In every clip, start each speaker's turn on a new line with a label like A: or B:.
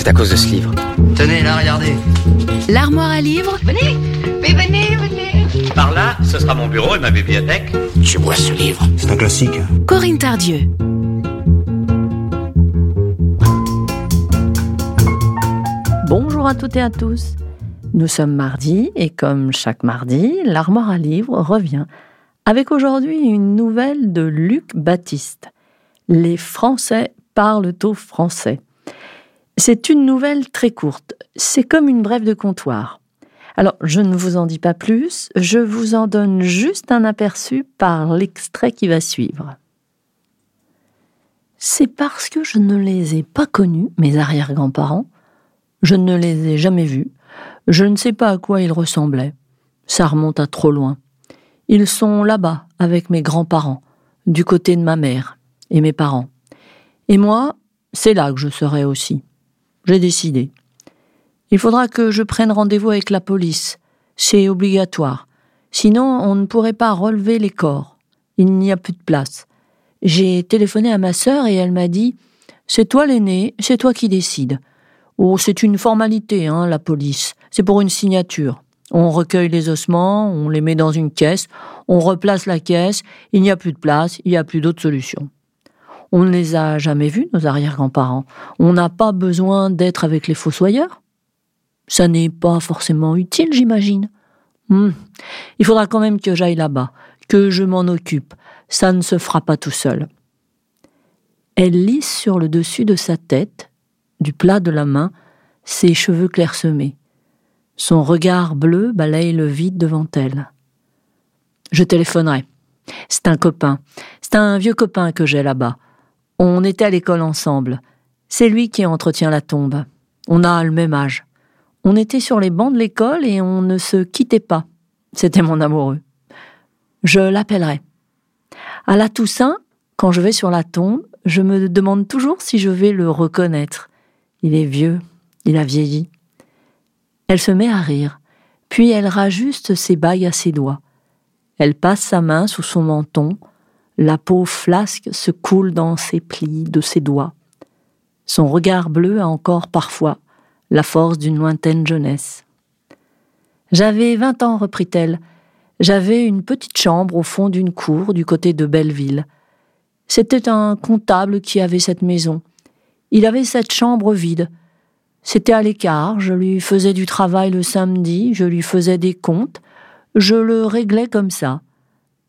A: C'est à cause de ce livre.
B: Tenez, là, regardez.
C: L'armoire à livres
D: Venez, mais venez, venez.
E: Par là, ce sera mon bureau et ma bibliothèque.
A: Je bois ce livre.
F: C'est un classique. hein.
C: Corinne Tardieu.
G: Bonjour à toutes et à tous. Nous sommes mardi et comme chaque mardi, l'armoire à livres revient avec aujourd'hui une nouvelle de Luc Baptiste. Les Français parlent au français. C'est une nouvelle très courte. C'est comme une brève de comptoir. Alors, je ne vous en dis pas plus, je vous en donne juste un aperçu par l'extrait qui va suivre. C'est parce que je ne les ai pas connus, mes arrière-grands-parents, je ne les ai jamais vus. Je ne sais pas à quoi ils ressemblaient. Ça remonte à trop loin. Ils sont là-bas avec mes grands-parents, du côté de ma mère et mes parents. Et moi, c'est là que je serai aussi. J'ai décidé. Il faudra que je prenne rendez-vous avec la police. C'est obligatoire. Sinon, on ne pourrait pas relever les corps. Il n'y a plus de place. J'ai téléphoné à ma sœur et elle m'a dit C'est toi l'aîné, c'est toi qui décides. Oh, c'est une formalité, hein, la police. C'est pour une signature. On recueille les ossements, on les met dans une caisse, on replace la caisse, il n'y a plus de place, il n'y a plus d'autre solution. On ne les a jamais vus, nos arrière-grands-parents. On n'a pas besoin d'être avec les fossoyeurs. Ça n'est pas forcément utile, j'imagine. Hmm. Il faudra quand même que j'aille là-bas, que je m'en occupe. Ça ne se fera pas tout seul. Elle lisse sur le dessus de sa tête, du plat de la main, ses cheveux clairsemés. Son regard bleu balaye le vide devant elle. Je téléphonerai. C'est un copain. C'est un vieux copain que j'ai là-bas. On était à l'école ensemble. C'est lui qui entretient la tombe. On a le même âge. On était sur les bancs de l'école et on ne se quittait pas. C'était mon amoureux. Je l'appellerai. À la Toussaint, quand je vais sur la tombe, je me demande toujours si je vais le reconnaître. Il est vieux, il a vieilli. Elle se met à rire, puis elle rajuste ses bagues à ses doigts. Elle passe sa main sous son menton, la peau flasque se coule dans ses plis de ses doigts. Son regard bleu a encore parfois la force d'une lointaine jeunesse. J'avais vingt ans, reprit-elle. J'avais une petite chambre au fond d'une cour du côté de Belleville. C'était un comptable qui avait cette maison. Il avait cette chambre vide. C'était à l'écart, je lui faisais du travail le samedi, je lui faisais des comptes, je le réglais comme ça.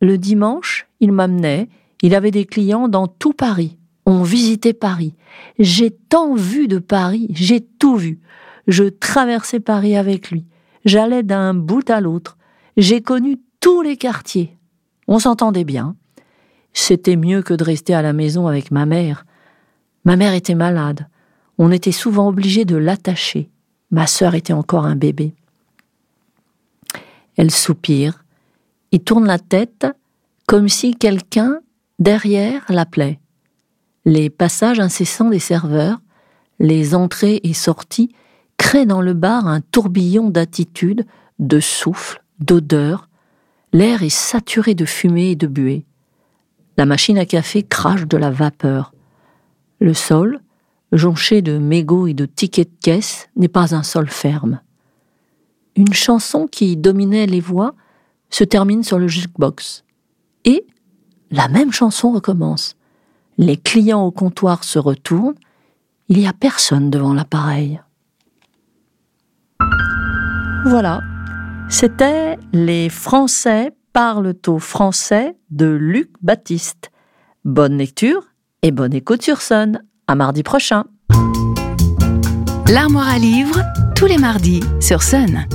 G: Le dimanche, il m'amenait, il avait des clients dans tout Paris. On visitait Paris. J'ai tant vu de Paris, j'ai tout vu. Je traversais Paris avec lui. J'allais d'un bout à l'autre. J'ai connu tous les quartiers. On s'entendait bien. C'était mieux que de rester à la maison avec ma mère. Ma mère était malade. On était souvent obligé de l'attacher. Ma sœur était encore un bébé. Elle soupire. Il tourne la tête comme si quelqu'un derrière l'appelait. Les passages incessants des serveurs, les entrées et sorties créent dans le bar un tourbillon d'attitude, de souffle, d'odeur. L'air est saturé de fumée et de buée. La machine à café crache de la vapeur. Le sol, jonché de mégots et de tickets de caisse, n'est pas un sol ferme. Une chanson qui dominait les voix se termine sur le jukebox. Et la même chanson recommence. Les clients au comptoir se retournent. Il n'y a personne devant l'appareil. Voilà. C'était Les Français parlent au français de Luc Baptiste. Bonne lecture et bonne écoute sur Sun. À mardi prochain.
C: L'armoire à livres, tous les mardis sur Sun.